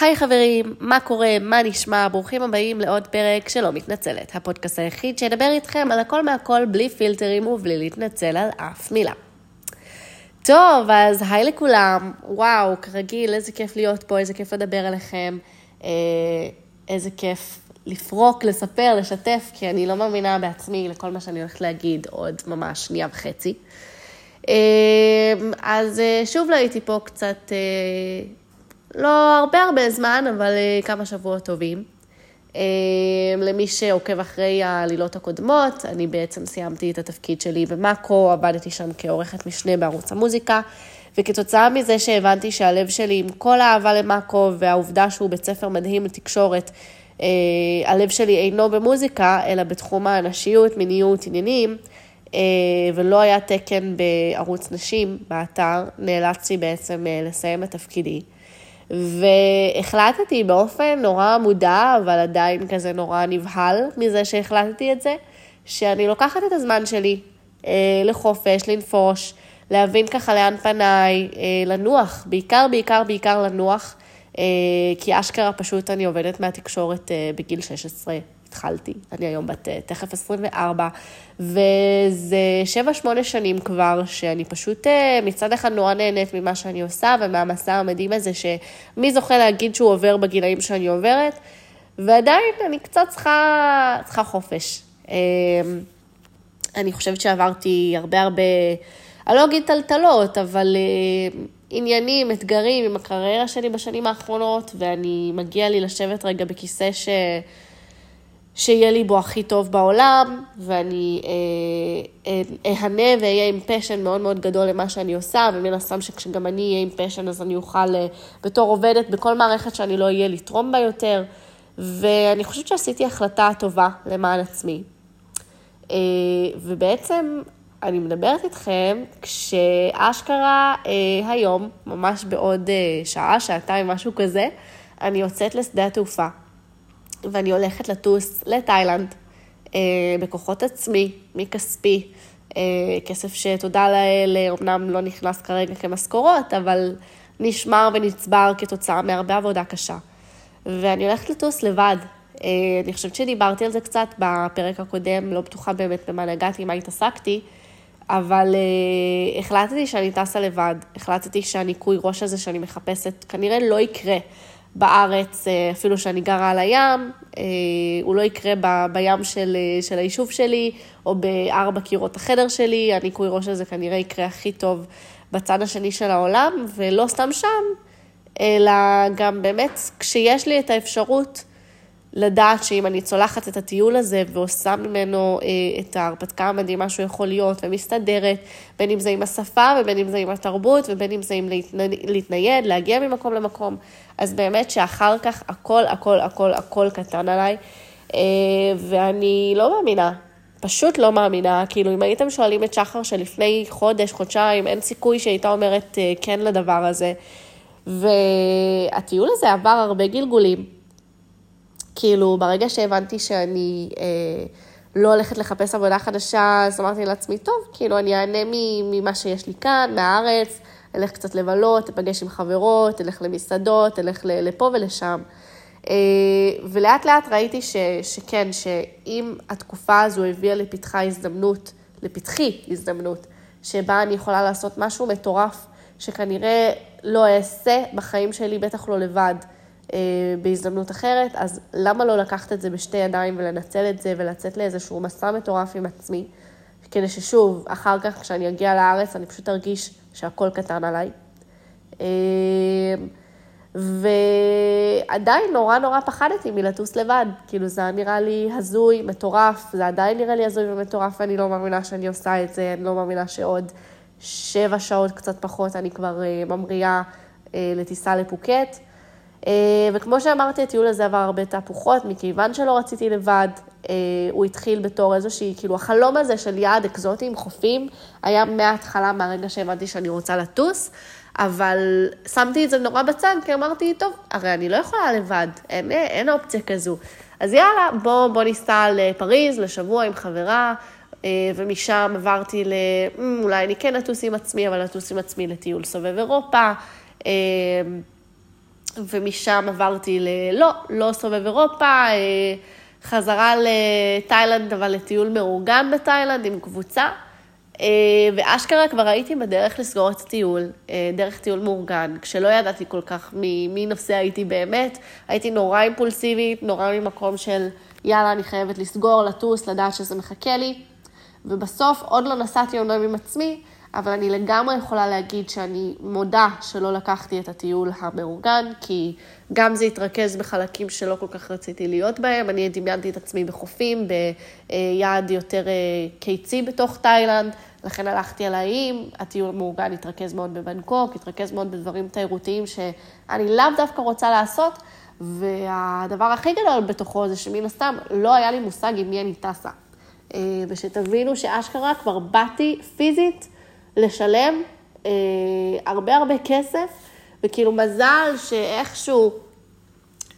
היי חברים, מה קורה, מה נשמע, ברוכים הבאים לעוד פרק שלא מתנצלת, הפודקאסט היחיד שידבר איתכם על הכל מהכל בלי פילטרים ובלי להתנצל על אף מילה. טוב, אז היי לכולם, וואו, כרגיל, איזה כיף להיות פה, איזה כיף לדבר עליכם, אה, איזה כיף לפרוק, לספר, לשתף, כי אני לא מאמינה בעצמי לכל מה שאני הולכת להגיד עוד ממש שנייה וחצי. אה, אז אה, שוב לא הייתי פה קצת לא הרבה הרבה זמן, אבל uh, כמה שבועות טובים. Uh, למי שעוקב אחרי העלילות הקודמות, אני בעצם סיימתי את התפקיד שלי במאקו, עבדתי שם כעורכת משנה בערוץ המוזיקה, וכתוצאה מזה שהבנתי שהלב שלי עם כל האהבה למאקו והעובדה שהוא בית ספר מדהים לתקשורת, uh, הלב שלי אינו במוזיקה, אלא בתחום האנשיות, מיניות, עניינים, ולא היה תקן בערוץ נשים באתר, נאלצתי בעצם לסיים את תפקידי. והחלטתי באופן נורא מודע, אבל עדיין כזה נורא נבהל מזה שהחלטתי את זה, שאני לוקחת את הזמן שלי אה, לחופש, לנפוש, להבין ככה לאן פניי, אה, לנוח, בעיקר, בעיקר, בעיקר לנוח, אה, כי אשכרה פשוט אני עובדת מהתקשורת אה, בגיל 16. התחלתי, אני היום בת אה, תכף 24, וזה 7-8 שנים כבר, שאני פשוט אה, מצד אחד נורא נהנית ממה שאני עושה, ומהמסע המדהים הזה, שמי זוכה להגיד שהוא עובר בגילאים שאני עוברת, ועדיין אני קצת צריכה, צריכה חופש. אה, אני חושבת שעברתי הרבה הרבה, אני לא אגיד טלטלות, אבל עניינים, אתגרים עם הקריירה שלי בשנים האחרונות, ואני, מגיע לי לשבת רגע בכיסא ש... שיהיה לי בו הכי טוב בעולם, ואני אה, אה, אהנה ואהיה עם פשן מאוד מאוד גדול למה שאני עושה, ומן הסתם שכשגם אני אהיה עם פשן אז אני אוכל אה, בתור עובדת בכל מערכת שאני לא אהיה לתרום בה יותר, ואני חושבת שעשיתי החלטה טובה למען עצמי. אה, ובעצם אני מדברת איתכם כשאשכרה אה, היום, ממש בעוד אה, שעה, שעתיים, משהו כזה, אני יוצאת לשדה התעופה. ואני הולכת לטוס לתאילנד, אה, בכוחות עצמי, מכספי, אה, כסף שתודה לאל, אמנם לא נכנס כרגע כמשכורות, אבל נשמר ונצבר כתוצאה מהרבה עבודה קשה. ואני הולכת לטוס לבד. אה, אני חושבת שדיברתי על זה קצת בפרק הקודם, לא בטוחה באמת במה נגעתי, מה התעסקתי, אבל uh, החלטתי שאני טסה לבד, החלטתי שהניקוי ראש הזה שאני מחפשת כנראה לא יקרה. בארץ, אה, אפילו שאני גרה על הים, אה, הוא לא יקרה ב, בים של, אה, של היישוב שלי, או בארבע קירות החדר שלי, הניקוי ראש הזה כנראה יקרה הכי טוב בצד השני של העולם, ולא סתם שם, אלא גם באמת כשיש לי את האפשרות לדעת שאם אני צולחת את הטיול הזה ועושה ממנו אה, את ההרפתקה המדהימה שהוא יכול להיות ומסתדרת, בין אם זה עם השפה ובין אם זה עם התרבות ובין אם זה עם להתנייד, להגיע ממקום למקום, אז באמת שאחר כך הכל, הכל, הכל, הכל קטן עליי, אה, ואני לא מאמינה. פשוט לא מאמינה, כאילו אם הייתם שואלים את שחר שלפני חודש, חודשיים, אין סיכוי שהייתה אומרת אה, כן לדבר הזה. והטיול הזה עבר הרבה גלגולים. כאילו, ברגע שהבנתי שאני אה, לא הולכת לחפש עבודה חדשה, אז אמרתי לעצמי, טוב, כאילו, אני אענה ממה שיש לי כאן, מהארץ, אלך קצת לבלות, אפגש עם חברות, אלך למסעדות, אלך לפה ולשם. אה, ולאט לאט ראיתי ש, שכן, שאם התקופה הזו הביאה לפתחה הזדמנות, לפתחי הזדמנות, שבה אני יכולה לעשות משהו מטורף, שכנראה לא אעשה בחיים שלי, בטח לא לבד. אה, בהזדמנות אחרת, אז למה לא לקחת את זה בשתי ידיים ולנצל את זה ולצאת לאיזשהו מסע מטורף עם עצמי, כדי ששוב, אחר כך כשאני אגיע לארץ אני פשוט ארגיש שהכל קטן עליי. אה, ועדיין נורא נורא פחדתי מלטוס לבד, כאילו זה היה נראה לי הזוי, מטורף, זה עדיין נראה לי הזוי ומטורף, ואני לא מאמינה שאני עושה את זה, אני לא מאמינה שעוד שבע שעות קצת פחות אני כבר אה, ממריאה לטיסה לפוקט. אה, וכמו שאמרתי, הטיול הזה עבר הרבה תהפוכות, מכיוון שלא רציתי לבד, אה, הוא התחיל בתור איזושהי, כאילו החלום הזה של יעד אקזוטי עם חופים, היה מההתחלה, מהרגע שהבנתי שאני רוצה לטוס, אבל שמתי את זה נורא בצד, כי אמרתי, טוב, הרי אני לא יכולה לבד, אין, אין אופציה כזו. אז יאללה, בוא, בוא ניסע לפריז לשבוע עם חברה, אה, ומשם עברתי ל... אולי אני כן אטוס עם עצמי, אבל אטוס עם עצמי לטיול סובב אירופה. ומשם עברתי ל... לא, לא סובב אירופה, אה, חזרה לתאילנד, אבל לטיול מאורגן בתאילנד עם קבוצה. אה, ואשכרה כבר הייתי בדרך לסגור את הטיול, אה, דרך טיול מאורגן, כשלא ידעתי כל כך מי, מי נוסע הייתי באמת. הייתי נורא אימפולסיבית, נורא ממקום של יאללה, אני חייבת לסגור, לטוס, לדעת שזה מחכה לי. ובסוף עוד לא נסעתי אומנם עם עצמי, אבל אני לגמרי יכולה להגיד שאני מודה שלא לקחתי את הטיול המאורגן, כי גם זה התרכז בחלקים שלא כל כך רציתי להיות בהם. אני דמיינתי את עצמי בחופים, ביעד יותר אה, קיצי בתוך תאילנד, לכן הלכתי על האיים. הטיול המאורגן התרכז מאוד בבנקוק, התרכז מאוד בדברים תיירותיים שאני לאו דווקא רוצה לעשות. והדבר הכי גדול בתוכו זה שמן הסתם לא היה לי מושג עם מי אני טסה. אה, ושתבינו שאשכרה כבר באתי פיזית לשלם אה, הרבה הרבה כסף, וכאילו מזל שאיכשהו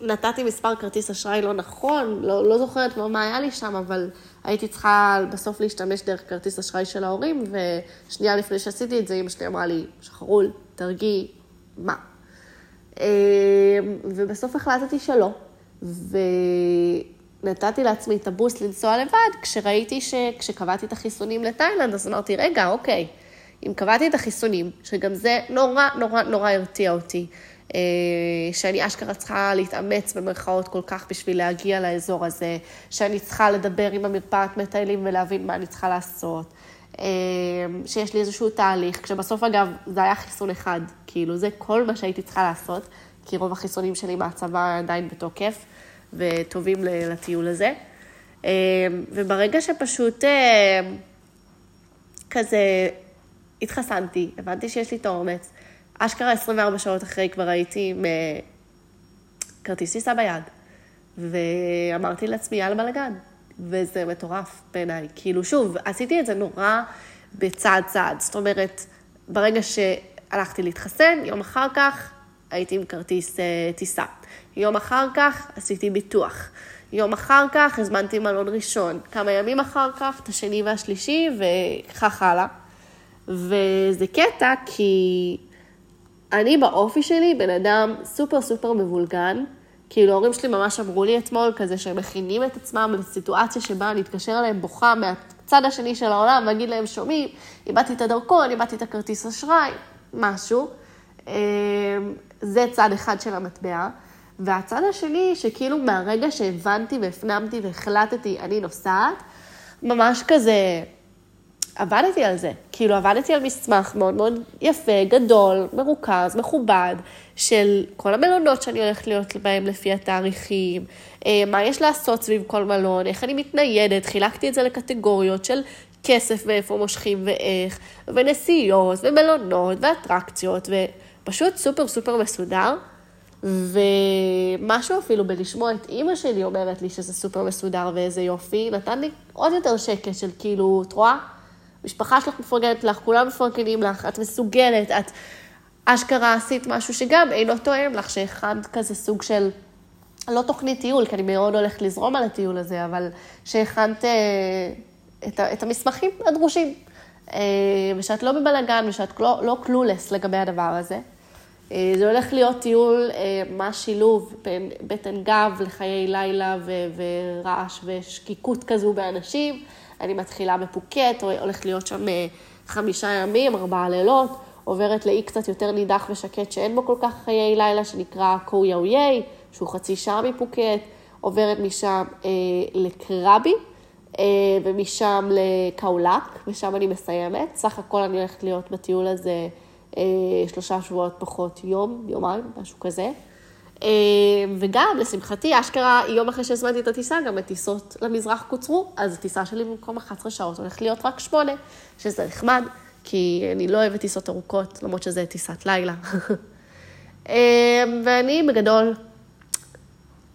נתתי מספר כרטיס אשראי לא נכון, לא, לא זוכרת כבר מה היה לי שם, אבל הייתי צריכה בסוף להשתמש דרך כרטיס אשראי של ההורים, ושנייה לפני שעשיתי את זה, אמא שלי אמרה לי, שחרול, תרגיעי, מה? אה, ובסוף החלטתי שלא, ונתתי לעצמי את הבוסט לנסוע לבד, כשראיתי שכשקבעתי את החיסונים לתאילנד, אז אמרתי, רגע, אוקיי. אם קבעתי את החיסונים, שגם זה נורא נורא נורא הרתיע אותי, אה, שאני אשכרה צריכה להתאמץ במרכאות כל כך בשביל להגיע לאזור הזה, שאני צריכה לדבר עם המרפאת מטיילים ולהבין מה אני צריכה לעשות, אה, שיש לי איזשהו תהליך, כשבסוף אגב זה היה חיסון אחד, כאילו זה כל מה שהייתי צריכה לעשות, כי רוב החיסונים שלי מהצבא עדיין בתוקף וטובים לטיול הזה. אה, וברגע שפשוט כזה התחסנתי, הבנתי שיש לי את האומץ. אשכרה 24 שעות אחרי כבר הייתי עם אה, כרטיס טיסה ביד. ואמרתי לעצמי, יאללה בלאגן. וזה מטורף בעיניי. כאילו, שוב, עשיתי את זה נורא בצעד צעד. זאת אומרת, ברגע שהלכתי להתחסן, יום אחר כך הייתי עם כרטיס אה, טיסה. יום אחר כך עשיתי ביטוח. יום אחר כך הזמנתי מלון ראשון. כמה ימים אחר כך, את השני והשלישי, וכך הלאה. וזה קטע כי אני באופי שלי בן אדם סופר סופר מבולגן. כאילו, ההורים שלי ממש אמרו לי אתמול כזה שהם מכינים את עצמם בסיטואציה שבה אני אתקשר אליהם בוכה מהצד השני של העולם ואגיד להם, שומעים, איבדתי את הדרכון, איבדתי את הכרטיס אשראי, משהו. אמ, זה צד אחד של המטבע. והצד השני, שכאילו מהרגע שהבנתי והפנמתי והחלטתי, אני נוסעת, ממש כזה, עבדתי על זה. כאילו, עבדתי על מסמך מאוד מאוד יפה, גדול, מרוכז, מכובד, של כל המלונות שאני הולכת להיות בהם לפי התאריכים, אה, מה יש לעשות סביב כל מלון, איך אני מתניידת, חילקתי את זה לקטגוריות של כסף ואיפה מושכים ואיך, ונסיעות, ומלונות, ואטרקציות, ופשוט סופר סופר מסודר. ומשהו אפילו בלשמוע את אימא שלי אומרת לי שזה סופר מסודר ואיזה יופי, נתן לי עוד יותר שקט של כאילו, את רואה? המשפחה שלך מפרגנת לך, כולם מפרגנים לך, את מסוגלת, את אשכרה עשית משהו שגם אינו תואם לך, שהכנת כזה סוג של, לא תוכנית טיול, כי אני מאוד הולכת לזרום על הטיול הזה, אבל שהכנת אה, את, את המסמכים הדרושים, אה, ושאת לא בבלאגן ושאת לא, לא קלולס לגבי הדבר הזה. אה, זה הולך להיות טיול, מה שילוב בין בטן גב לחיי לילה ו- ורעש ושקיקות כזו באנשים. אני מתחילה בפוקט, הולכת להיות שם אה, חמישה ימים, ארבעה לילות, עוברת לאי קצת יותר נידח ושקט שאין בו כל כך חיי לילה, שנקרא קויאויי, שהוא חצי שעה מפוקט, עוברת משם אה, לקרבי, אה, ומשם לקאולק, ושם אני מסיימת. סך הכל אני הולכת להיות בטיול הזה אה, שלושה שבועות פחות יום, יומיים, משהו כזה. אה, וגם, לשמחתי, אשכרה, יום אחרי שהזמנתי את הטיסה, גם הטיסות למזרח קוצרו, אז הטיסה שלי במקום 11 שעות הולכת להיות רק 8, שזה נחמד, כי אני לא אוהבת טיסות ארוכות, למרות שזה טיסת לילה. אה, ואני בגדול,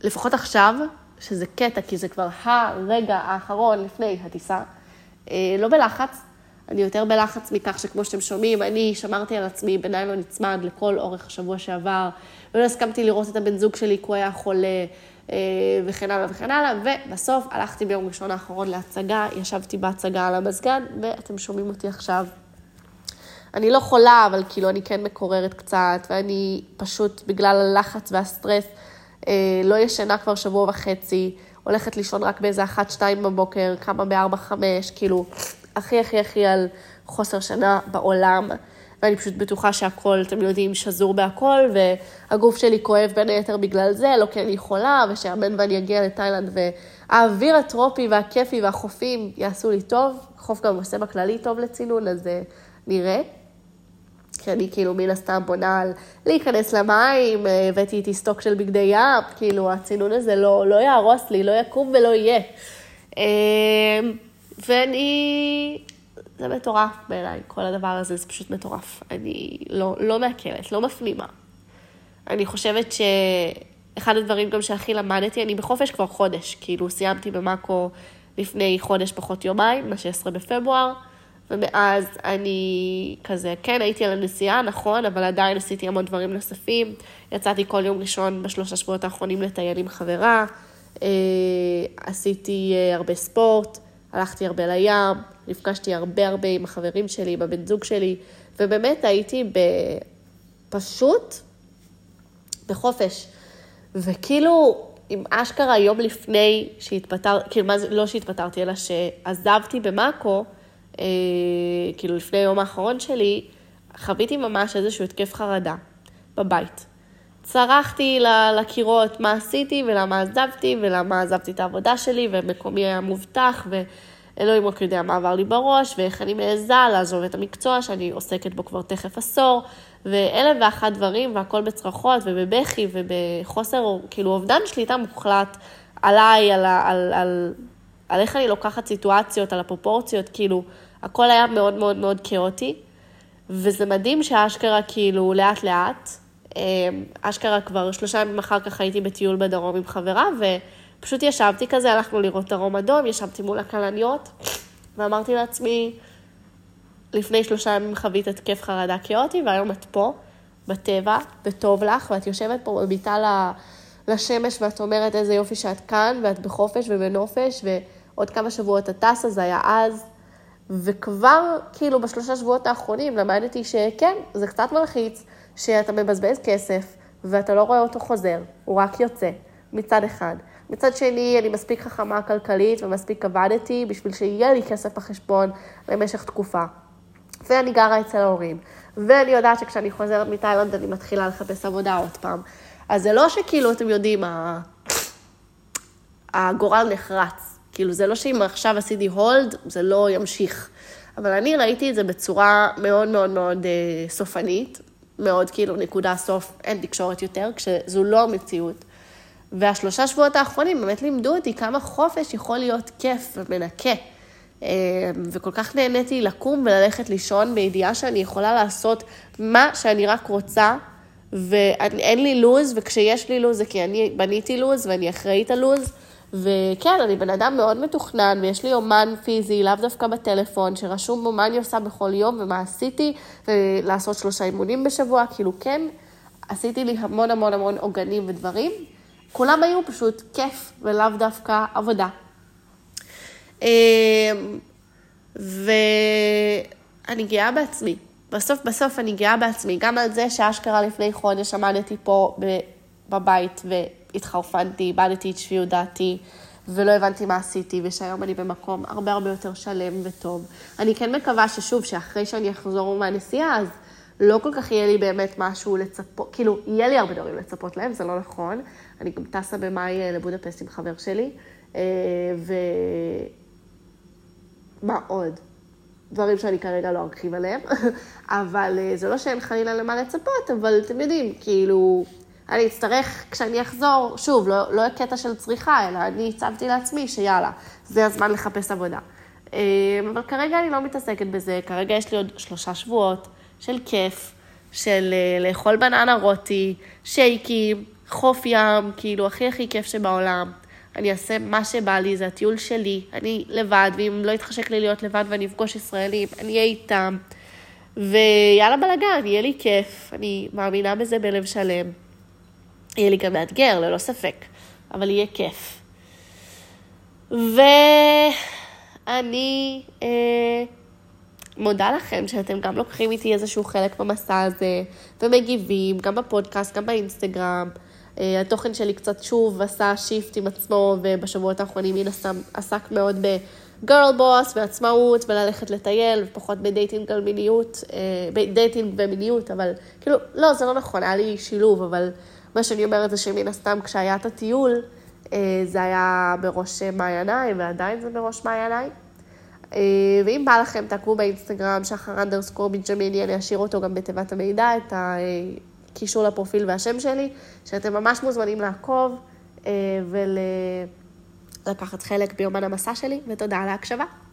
לפחות עכשיו, שזה קטע, כי זה כבר הרגע האחרון לפני הטיסה, אה, לא בלחץ, אני יותר בלחץ מכך שכמו שאתם שומעים, אני שמרתי על עצמי בניילון נצמד לכל אורך השבוע שעבר, ולא הסכמתי לראות את הבן זוג שלי כי הוא היה חולה, אה, וכן הלאה וכן הלאה, ובסוף הלכתי ביום ראשון האחרון להצגה, ישבתי בהצגה על המזגן, ואתם שומעים אותי עכשיו. אני לא חולה, אבל כאילו אני כן מקוררת קצת, ואני פשוט, בגלל הלחץ והסטרס, אה, לא ישנה כבר שבוע וחצי, הולכת לישון רק באיזה אחת, שתיים בבוקר, קמה בארבע, חמש, כאילו, הכי הכי הכי על חוסר שינה בעולם. ואני פשוט בטוחה שהכל, אתם יודעים, שזור בהכל, והגוף שלי כואב בין היתר בגלל זה, לא כי אני חולה, ושאמן ואני אגיע לתאילנד, והאוויר הטרופי והכיפי והחופים יעשו לי טוב. חוף גם עושה בכללי טוב לצינון, אז אה, נראה. כי אני כאילו מן הסתם בונה על להיכנס למים, אה, הבאתי איתי סטוק של בגדי ים, כאילו הצינון הזה לא, לא יהרוס לי, לא יקום ולא יהיה. ואני, זה מטורף בעיניי, כל הדבר הזה, זה פשוט מטורף. אני לא, לא מעכלת, לא מפנימה. אני חושבת שאחד הדברים גם שהכי למדתי, אני בחופש כבר חודש, כאילו סיימתי במאקו לפני חודש פחות יומיים, ב-16 בפברואר. ומאז אני כזה, כן, הייתי על הנסיעה, נכון, אבל עדיין עשיתי המון דברים נוספים. יצאתי כל יום ראשון בשלושה שבועות האחרונים לטייל עם חברה, אה, עשיתי אה, הרבה ספורט, הלכתי הרבה לים, נפגשתי הרבה הרבה עם החברים שלי, עם הבן זוג שלי, ובאמת הייתי פשוט בחופש. וכאילו, אם אשכרה יום לפני שהתפטרתי, כאילו מה זה, לא שהתפטרתי, אלא שעזבתי במאקו, אה, כאילו לפני היום האחרון שלי, חוויתי ממש איזשהו התקף חרדה בבית. צרחתי לקירות מה עשיתי ולמה עזבתי ולמה עזבתי את העבודה שלי ומקומי היה מובטח ואלוהים רק יודע מה עבר לי בראש ואיך אני מעיזה לעזוב את המקצוע שאני עוסקת בו כבר תכף עשור ואלף ואחת דברים והכל בצרחות ובבכי ובחוסר, כאילו אובדן שליטה מוחלט עליי, על, על, על, על, על איך אני לוקחת סיטואציות, על הפרופורציות, כאילו הכל היה מאוד מאוד מאוד כאוטי, וזה מדהים שאשכרה כאילו לאט לאט, אשכרה כבר שלושה ימים אחר כך הייתי בטיול בדרום עם חברה, ופשוט ישבתי כזה, הלכנו לראות דרום אדום, ישבתי מול הכלניות, ואמרתי לעצמי, לפני שלושה ימים חווית התקף חרדה כאוטי, והיום את פה, בטבע, וטוב לך, ואת יושבת פה במיטה לשמש, ואת אומרת איזה יופי שאת כאן, ואת בחופש ובנופש, ועוד כמה שבועות את טסה, זה היה אז. וכבר, כאילו, בשלושה שבועות האחרונים למדתי שכן, זה קצת מלחיץ, שאתה מבזבז כסף, ואתה לא רואה אותו חוזר, הוא רק יוצא, מצד אחד. מצד שני, אני מספיק חכמה כלכלית ומספיק עבדתי בשביל שיהיה לי כסף בחשבון למשך תקופה. ואני גרה אצל ההורים, ואני יודעת שכשאני חוזרת מתאילנד אני מתחילה לחפש עבודה עוד פעם. אז זה לא שכאילו, אתם יודעים, הגורל נחרץ. כאילו, זה לא שאם עכשיו עשיתי הולד, זה לא ימשיך. אבל אני ראיתי את זה בצורה מאוד מאוד מאוד אה, סופנית, מאוד כאילו נקודה סוף, אין תקשורת יותר, כשזו לא המציאות. והשלושה שבועות האחרונים באמת לימדו אותי כמה חופש יכול להיות כיף ומנקה. אה, וכל כך נהניתי לקום וללכת לישון בידיעה שאני יכולה לעשות מה שאני רק רוצה, ואין לי לו"ז, וכשיש לי לו"ז זה כי אני בניתי לו"ז ואני אחראית על לו"ז. וכן, אני בן אדם מאוד מתוכנן, ויש לי אומן פיזי, לאו דווקא בטלפון, שרשום בו מה אני עושה בכל יום ומה עשיתי, ולעשות שלושה אימונים בשבוע, כאילו כן, עשיתי לי המון המון המון עוגנים ודברים. כולם היו פשוט כיף ולאו דווקא עבודה. אמ, ואני גאה בעצמי. בסוף בסוף אני גאה בעצמי, גם על זה שאשכרה לפני חודש עמדתי פה בבית והתחרפנתי, איבדתי את שפיות דעתי, ולא הבנתי מה עשיתי, ושהיום אני במקום הרבה הרבה יותר שלם וטוב. אני כן מקווה ששוב, שאחרי שאני אחזור מהנסיעה, אז לא כל כך יהיה לי באמת משהו לצפות, כאילו, יהיה לי הרבה דברים לצפות להם, זה לא נכון. אני גם טסה במאי אה, לבודפסט עם חבר שלי, אה, ו... מה עוד? דברים שאני כרגע לא ארחיב עליהם, אבל אה, זה לא שאין חלילה למה לצפות, אבל אתם יודעים, כאילו, אני אצטרך, כשאני אחזור, שוב, לא, לא קטע של צריכה, אלא אני הצבתי לעצמי שיאללה, זה הזמן לחפש עבודה. אה, אבל כרגע אני לא מתעסקת בזה, כרגע יש לי עוד שלושה שבועות של כיף, של אה, לאכול בננה רוטי, שייקים, חוף ים, כאילו, הכי הכי כיף שבעולם. אני אעשה מה שבא לי, זה הטיול שלי, אני לבד, ואם לא יתחשק לי להיות לבד ואני אפגוש ישראלים, אני אהיה איתם. ויאללה בלאגן, יהיה לי כיף, אני מאמינה בזה בלב שלם. יהיה לי גם מאתגר, ללא ספק, אבל יהיה כיף. ואני, אה, מודה לכם שאתם גם לוקחים איתי איזשהו חלק במסע הזה, ומגיבים, גם בפודקאסט, גם באינסטגרם. אה, התוכן שלי קצת שוב עשה shift עם עצמו, ובשבועות האחרונים מן הסתם עסק מאוד ב girl boss ועצמאות, וללכת לטייל, ופחות ב dating על מיניות, אה, ב dating ומיניות, אבל כאילו, לא, זה לא נכון, היה לי שילוב, אבל מה שאני אומרת זה שמן הסתם כשהיה את הטיול, אה, זה היה בראש מעייניי, ועדיין זה בראש מעייניי. ואם בא לכם, תעקבו באינסטגרם, שחר אנדרסקור בנג'מיני, אני אשאיר אותו גם בתיבת המידע, את הקישור לפרופיל והשם שלי, שאתם ממש מוזמנים לעקוב ולקחת חלק ביומן המסע שלי, ותודה על ההקשבה.